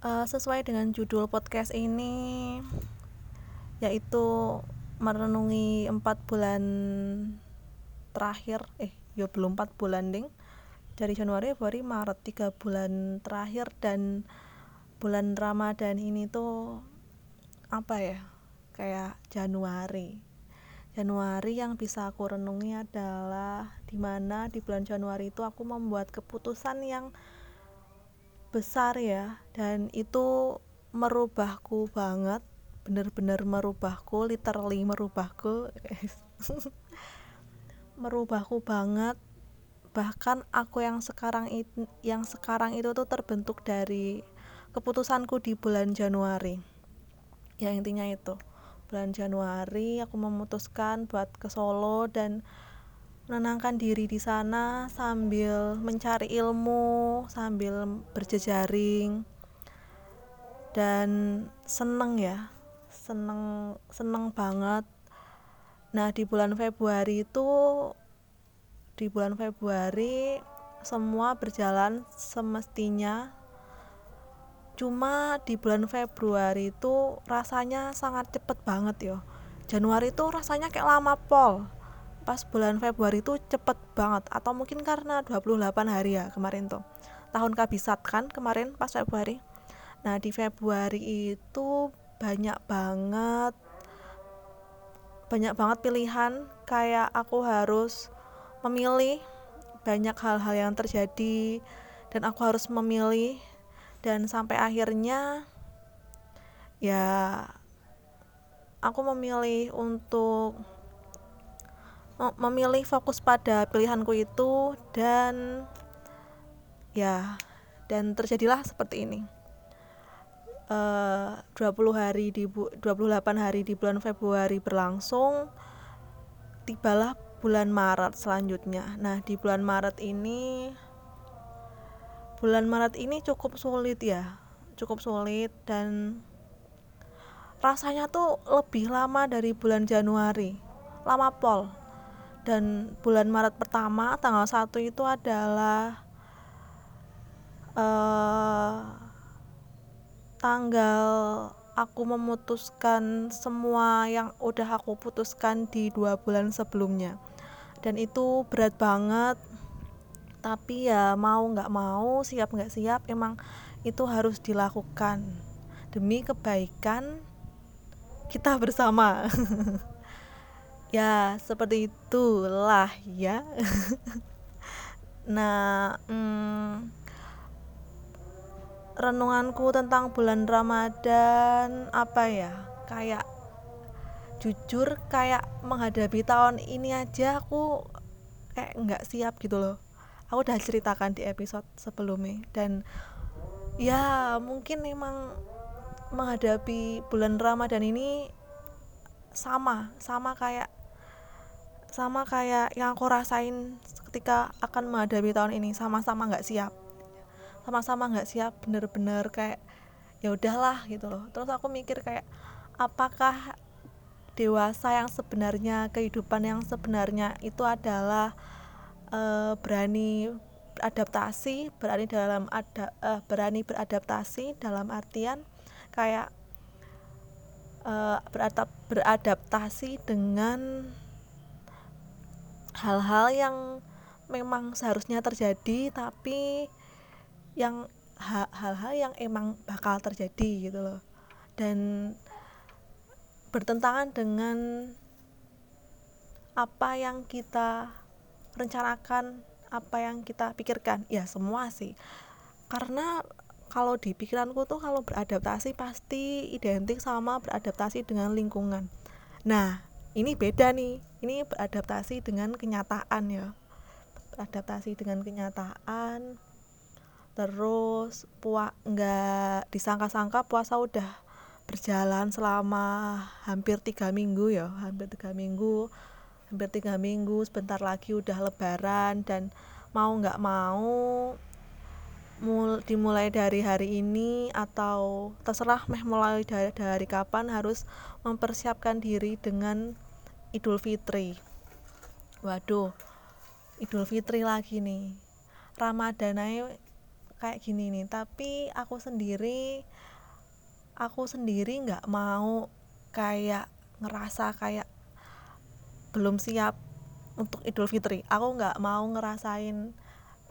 uh, sesuai dengan judul podcast ini yaitu merenungi empat bulan terakhir. Eh ya belum empat bulan ding. Dari Januari Februari Maret tiga bulan terakhir. Dan bulan Ramadan ini tuh apa ya kayak Januari. Januari yang bisa aku renungi adalah di mana di bulan Januari itu aku membuat keputusan yang besar ya dan itu merubahku banget bener-bener merubahku literally merubahku merubahku banget. Bahkan aku yang sekarang itu yang sekarang itu tuh terbentuk dari keputusanku di bulan Januari. Ya intinya itu. Bulan Januari aku memutuskan buat ke Solo dan menenangkan diri di sana sambil mencari ilmu, sambil berjejaring dan seneng ya, seneng seneng banget. Nah di bulan Februari itu di bulan Februari semua berjalan semestinya. Cuma di bulan Februari itu rasanya sangat cepet banget ya Januari itu rasanya kayak lama pol pas bulan Februari itu cepet banget. Atau mungkin karena 28 hari ya kemarin tuh. Tahun kabisat kan kemarin pas Februari. Nah di Februari itu banyak banget banyak banget pilihan. Kayak aku harus memilih banyak hal-hal yang terjadi dan aku harus memilih. Dan sampai akhirnya ya aku memilih untuk memilih fokus pada pilihanku itu dan ya dan terjadilah seperti ini. Uh, 20 hari di 28 hari di bulan Februari berlangsung tibalah bulan Maret selanjutnya. Nah di bulan Maret ini bulan Maret ini cukup sulit ya cukup sulit dan rasanya tuh lebih lama dari bulan Januari. Lama pol dan bulan Maret pertama tanggal 1 itu adalah uh, tanggal aku memutuskan semua yang udah aku putuskan di dua bulan sebelumnya. Dan itu berat banget. Tapi ya mau nggak mau siap nggak siap emang itu harus dilakukan. Demi kebaikan kita bersama ya seperti itulah ya. Nah hmm, renunganku tentang bulan Ramadan apa ya? Kayak jujur kayak menghadapi tahun ini aja aku kayak nggak siap gitu loh. Aku udah ceritakan di episode sebelumnya dan ya mungkin memang menghadapi bulan Ramadan ini sama sama kayak sama kayak yang aku rasain ketika akan menghadapi tahun ini sama-sama nggak siap. Sama-sama nggak siap bener-bener kayak ya udahlah gitu loh. Terus aku mikir kayak apakah dewasa yang sebenarnya kehidupan yang sebenarnya itu adalah uh, berani beradaptasi berani dalam ada uh, berani beradaptasi dalam artian kayak uh, beradaptasi dengan hal-hal yang memang seharusnya terjadi tapi yang hal-hal yang emang bakal terjadi gitu loh. Dan bertentangan dengan apa yang kita rencanakan apa yang kita pikirkan ya semua sih. Karena kalau di pikiranku tuh kalau beradaptasi pasti identik sama beradaptasi dengan lingkungan. Nah ini beda nih. Ini beradaptasi dengan kenyataan ya. Beradaptasi dengan kenyataan. Terus puas nggak disangka-sangka puasa udah berjalan selama hampir tiga minggu ya. Hampir tiga minggu hampir tiga minggu sebentar lagi udah lebaran dan mau nggak mau mul dimulai dari hari ini atau terserah meh mulai dari, dari kapan harus mempersiapkan diri dengan Idul Fitri. Waduh Idul Fitri lagi nih. Ramadan kayak gini nih tapi aku sendiri aku sendiri nggak mau kayak ngerasa kayak belum siap untuk Idul Fitri. Aku nggak mau ngerasain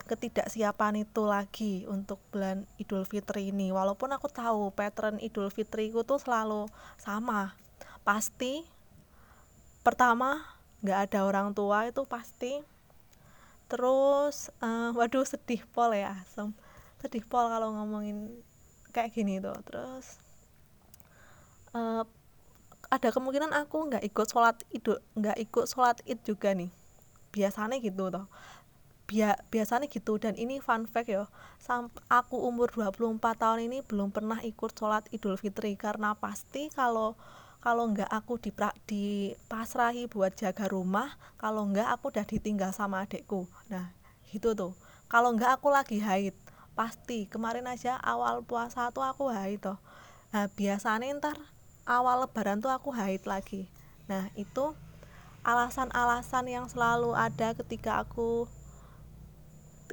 ketidaksiapan itu lagi untuk bulan Idul Fitri ini. Walaupun aku tahu pattern Idul Fitri itu tuh selalu sama. Pasti pertama nggak ada orang tua itu pasti. Terus uh, waduh sedih pol ya sedih pol kalau ngomongin kayak gini tuh. Terus uh, ada kemungkinan aku nggak ikut sholat idul nggak ikut sholat id juga nih. Biasanya gitu toh Bia, biasanya gitu. Dan ini fun fact ya aku umur 24 tahun ini belum pernah ikut sholat idul fitri. Karena pasti kalau kalau enggak aku dipra, dipasrahi buat jaga rumah kalau enggak aku udah ditinggal sama adekku nah gitu tuh. Kalau enggak aku lagi haid pasti. Kemarin aja awal puasa tuh aku haid toh. Nah biasanya ntar awal lebaran tuh aku haid lagi. Nah itu alasan-alasan yang selalu ada ketika aku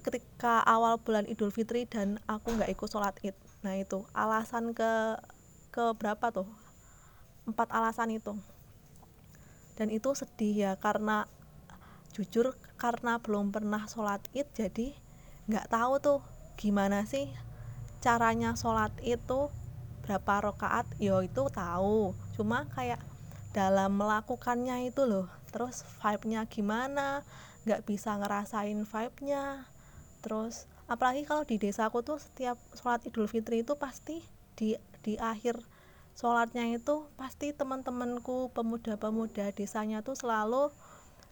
ketika awal bulan Idul Fitri dan aku nggak ikut sholat id. Nah itu alasan ke ke berapa tuh? Empat alasan itu. Dan itu sedih ya karena jujur karena belum pernah sholat id jadi nggak tahu tuh gimana sih caranya sholat itu berapa rakaat. Yo ya itu tahu. Cuma kayak dalam melakukannya itu loh. Terus vibe-nya gimana? Nggak bisa ngerasain vibe-nya terus apalagi kalau di desaku tuh setiap sholat idul fitri itu pasti di di akhir sholatnya itu pasti teman-temanku pemuda-pemuda desanya tuh selalu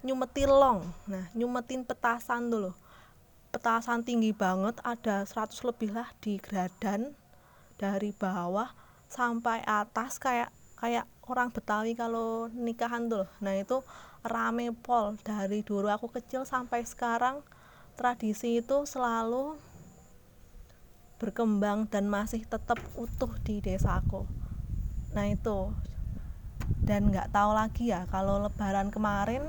nyumetin long. Nah nyumetin petasan loh. Petasan tinggi banget ada 100 lebih lah di gradan dari bawah sampai atas kayak kayak orang Betawi kalau nikahan tuh nah itu rame pol dari dulu aku kecil sampai sekarang tradisi itu selalu berkembang dan masih tetap utuh di desaku nah itu. Dan nggak tahu lagi ya kalau lebaran kemarin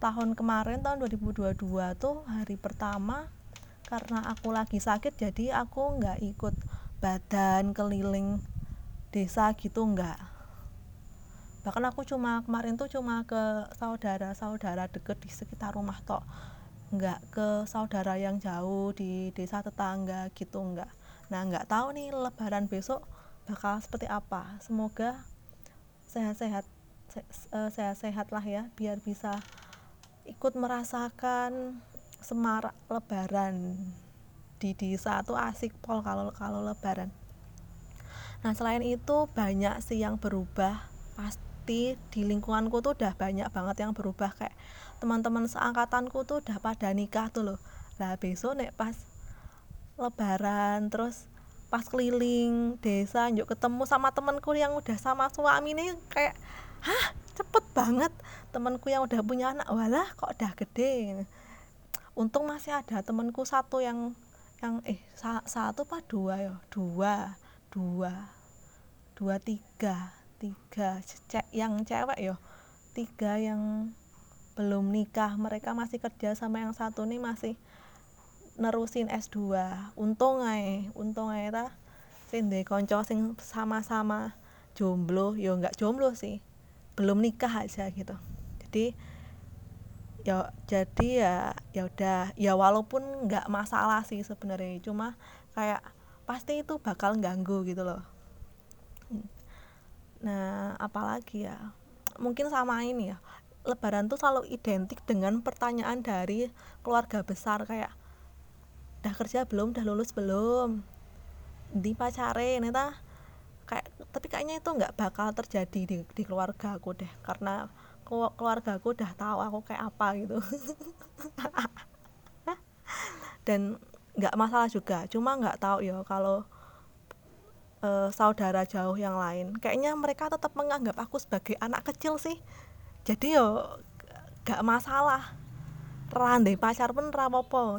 tahun kemarin tahun 2022 tuh hari pertama karena aku lagi sakit jadi aku nggak ikut badan keliling desa gitu nggak. Bahkan aku cuma kemarin tuh cuma ke saudara-saudara deket di sekitar rumah tok nggak ke saudara yang jauh di desa tetangga gitu nggak. Nah nggak tahu nih lebaran besok bakal seperti apa. Semoga sehat-sehat eh, sehat-sehat lah ya biar bisa ikut merasakan semarak lebaran di desa tuh asik pol kalau kalau lebaran. Nah selain itu banyak sih yang berubah. Pasti di lingkunganku tuh udah banyak banget yang berubah kayak teman-teman seangkatanku tuh udah pada nikah tuh loh. Lah besok nek pas lebaran terus pas keliling desa yuk ketemu sama temanku yang udah sama suami nih kayak hah? Cepet banget. Temanku yang udah punya anak. Walah kok udah gede untung masih ada temanku satu yang yang eh sa, satu apa dua ya? Dua dua dua tiga tiga. Cek yang cewek ya? Tiga yang belum nikah mereka masih kerja sama yang satu nih masih nerusin S2 untung ae untung ae ta sing konco sing sama-sama jomblo yo nggak jomblo sih belum nikah aja gitu. Jadi ya jadi ya ya udah ya walaupun nggak masalah sih sebenarnya cuma kayak pasti itu bakal ganggu gitu loh. Nah apalagi ya mungkin sama ini ya lebaran tuh selalu identik dengan pertanyaan dari keluarga besar kayak udah kerja belum? Udah lulus belum? Di pacare neta kayak tapi kayaknya itu nggak bakal terjadi di, di keluarga aku deh karena keluarga aku udah tahu aku kayak apa gitu. Dan nggak masalah juga cuma nggak tahu ya kalau uh, saudara jauh yang lain. Kayaknya mereka tetap menganggap aku sebagai anak kecil sih jadi yo gak masalah. Randai pacar pun rapopo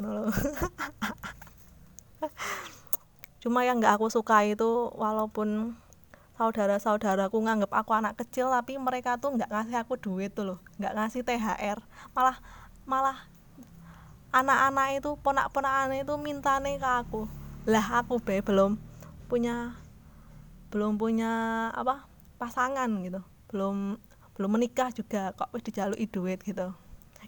cuma yang gak aku suka itu walaupun saudara-saudaraku nganggap aku anak kecil tapi mereka tuh nggak ngasih aku duit tuh loh nggak ngasih THR malah malah anak-anak itu ponak-ponakan itu mintane ke aku. Lah aku be belum punya belum punya apa pasangan gitu. Belum belum menikah juga kok wis dijalui duit gitu.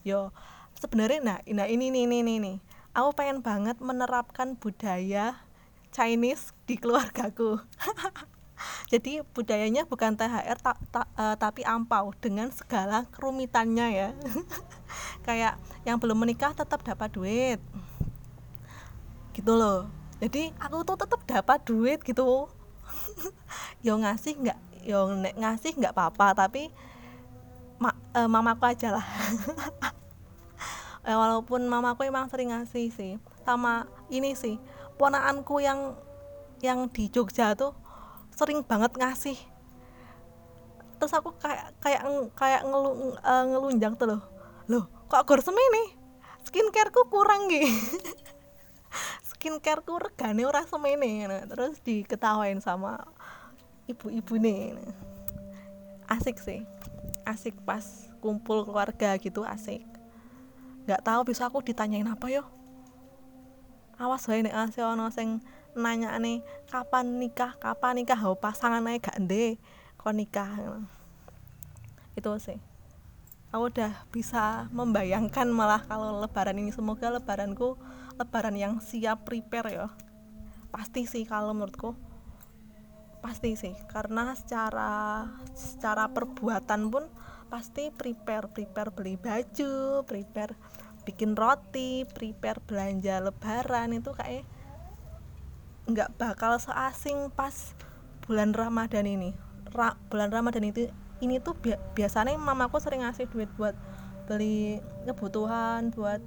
Yo sebenarnya nah, nah ini nih ini nih nih aku pengen banget menerapkan budaya Chinese di keluargaku. Jadi budayanya bukan THR ta, ta, uh, tapi ampau dengan segala kerumitannya ya. Kayak yang belum menikah tetap dapat duit. Gitu loh. Jadi aku tuh tetap dapat duit gitu. Yo ngasih nggak yo ngasih nggak apa-apa tapi ma, uh, mamaku aja lah. Eh, walaupun mamaku emang sering ngasih sih sama ini sih ponaanku yang yang di Jogja tuh sering banget ngasih. Terus aku kayak kayak kayak ngelu, uh, ngelunjang tuh loh loh kok gor semene skincareku kurang gitu skincareku regane ora semene nah, terus diketawain sama ibu-ibu nih asik sih asik pas kumpul keluarga gitu asik. Nggak tahu bisa aku ditanyain apa yo? Awas wae nek asih sing nanya nih kapan nikah? Kapan nikah? Oh, pasangan naik gak ndek kok nikah? Itu sih. Aku udah bisa membayangkan malah kalau lebaran ini. Semoga lebaranku lebaran yang siap prepare ya pasti sih kalau menurutku pasti sih karena secara secara perbuatan pun pasti prepare prepare beli baju prepare bikin roti prepare belanja lebaran itu kayak nggak bakal seasing pas bulan Ramadan ini. Ra, bulan Ramadan itu ini tuh bi biasanya mamaku sering ngasih duit buat beli kebutuhan buat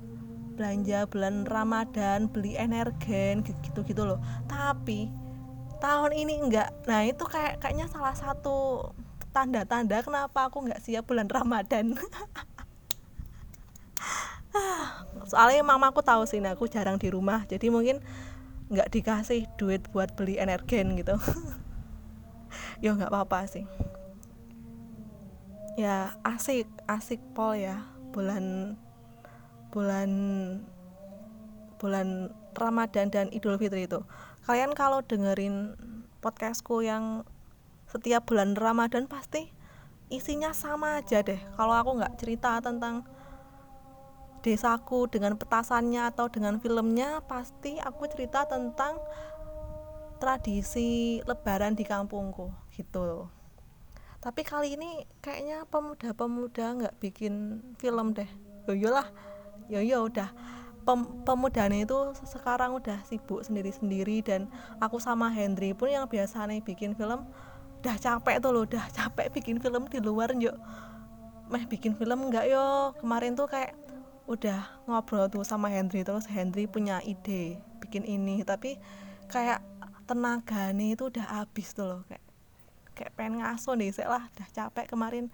belanja bulan Ramadan beli energen gitu-gitu loh. Tapi tahun ini enggak. Nah itu kayak kayaknya salah satu tanda-tanda kenapa aku nggak siap bulan Ramadan. Soalnya mama aku tahu sih nah, aku jarang di rumah jadi mungkin nggak dikasih duit buat beli energen gitu. Ya nggak apa-apa sih. Ya asik asik pol ya bulan bulan bulan Ramadan dan Idul Fitri itu kalian kalau dengerin podcastku yang setiap bulan Ramadan pasti isinya sama aja deh. Kalau aku nggak cerita tentang desaku dengan petasannya atau dengan filmnya pasti aku cerita tentang tradisi lebaran di kampungku gitu. Tapi kali ini kayaknya pemuda-pemuda nggak bikin film deh. Yoyolah yo yo udah pem pemudanya itu sekarang udah sibuk sendiri-sendiri dan aku sama Hendry pun yang biasa nih bikin film udah capek tuh loh udah capek bikin film di luar yuk meh bikin film enggak yo. Kemarin tuh kayak udah ngobrol tuh sama Hendry terus Hendry punya ide bikin ini tapi kayak tenaga nih itu udah habis tuh loh kayak kayak pengen ngaso nih saya lah udah capek kemarin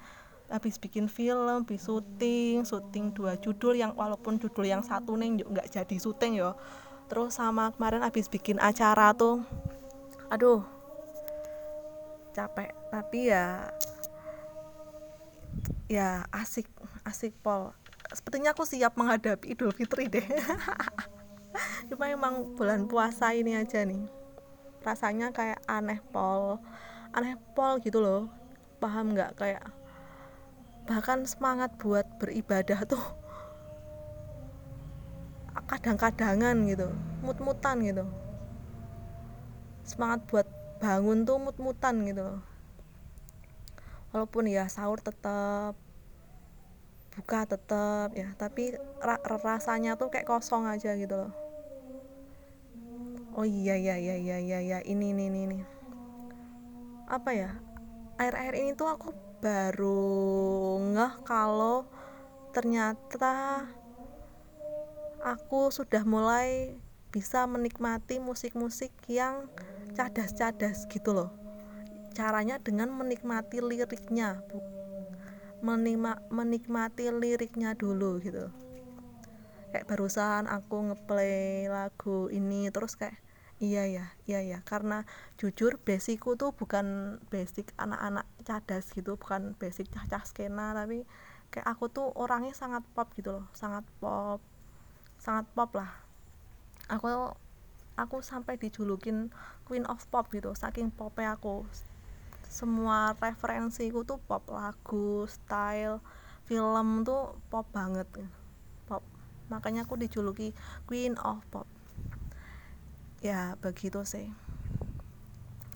habis bikin film, habis syuting, syuting dua judul yang walaupun judul yang satu nih nggak jadi syuting yo. Terus sama kemarin habis bikin acara tuh, aduh capek. Tapi ya ya asik asik pol. Sepertinya aku siap menghadapi Idul Fitri deh. Cuma emang bulan puasa ini aja nih rasanya kayak aneh pol aneh pol gitu loh paham nggak kayak bahkan semangat buat beribadah tuh kadang-kadangan gitu mut-mutan gitu. Semangat buat bangun tuh mut-mutan gitu walaupun ya sahur tetap buka tetap ya tapi ra rasanya tuh kayak kosong aja gitu loh. Oh iya iya iya iya iya ya. ini ini ini. Apa ya? Air-air ini tuh aku baru ngeh kalau ternyata aku sudah mulai bisa menikmati musik-musik yang cadas-cadas gitu loh. Caranya dengan menikmati liriknya Menima, menikmati liriknya dulu gitu. Kayak barusan aku ngeplay lagu ini terus kayak iya ya iya ya karena jujur basicku tuh bukan basic anak-anak cadas gitu bukan basic cah-cah skena tapi kayak aku tuh orangnya sangat pop gitu loh sangat pop sangat pop lah. Aku aku sampai dijulukin queen of pop gitu saking popnya aku. Semua referensiku tuh pop lagu style film tuh pop banget. Pop. Makanya aku dijuluki queen of pop ya begitu sih.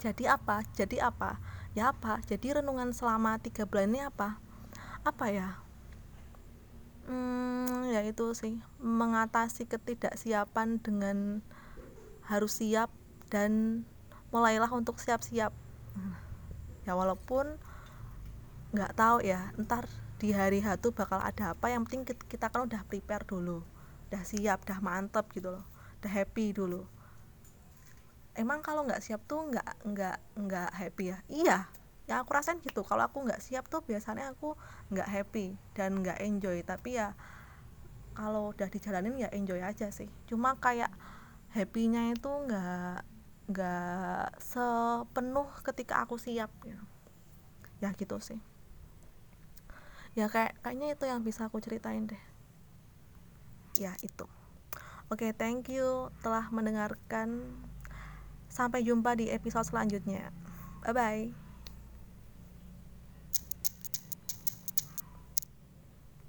Jadi apa? Jadi apa? Ya apa? Jadi renungan selama tiga bulan ini apa? Apa ya? Hmm, ya itu sih. Mengatasi ketidaksiapan dengan harus siap dan mulailah untuk siap-siap. Ya walaupun nggak tahu ya ntar di hari H tuh bakal ada apa. Yang penting kita kan udah prepare dulu. Udah siap udah mantep gitu loh. Udah happy dulu emang kalau nggak siap tuh nggak nggak nggak happy ya? Iya ya aku rasain gitu. Kalau aku nggak siap tuh biasanya aku nggak happy dan nggak enjoy. Tapi ya kalau udah dijalanin ya enjoy aja sih. Cuma kayak happynya itu nggak nggak sepenuh ketika aku siap ya ya gitu sih. Ya kayak kayaknya itu yang bisa aku ceritain deh. Ya itu. Oke okay, thank you telah mendengarkan Sampai jumpa di episode selanjutnya. Bye bye.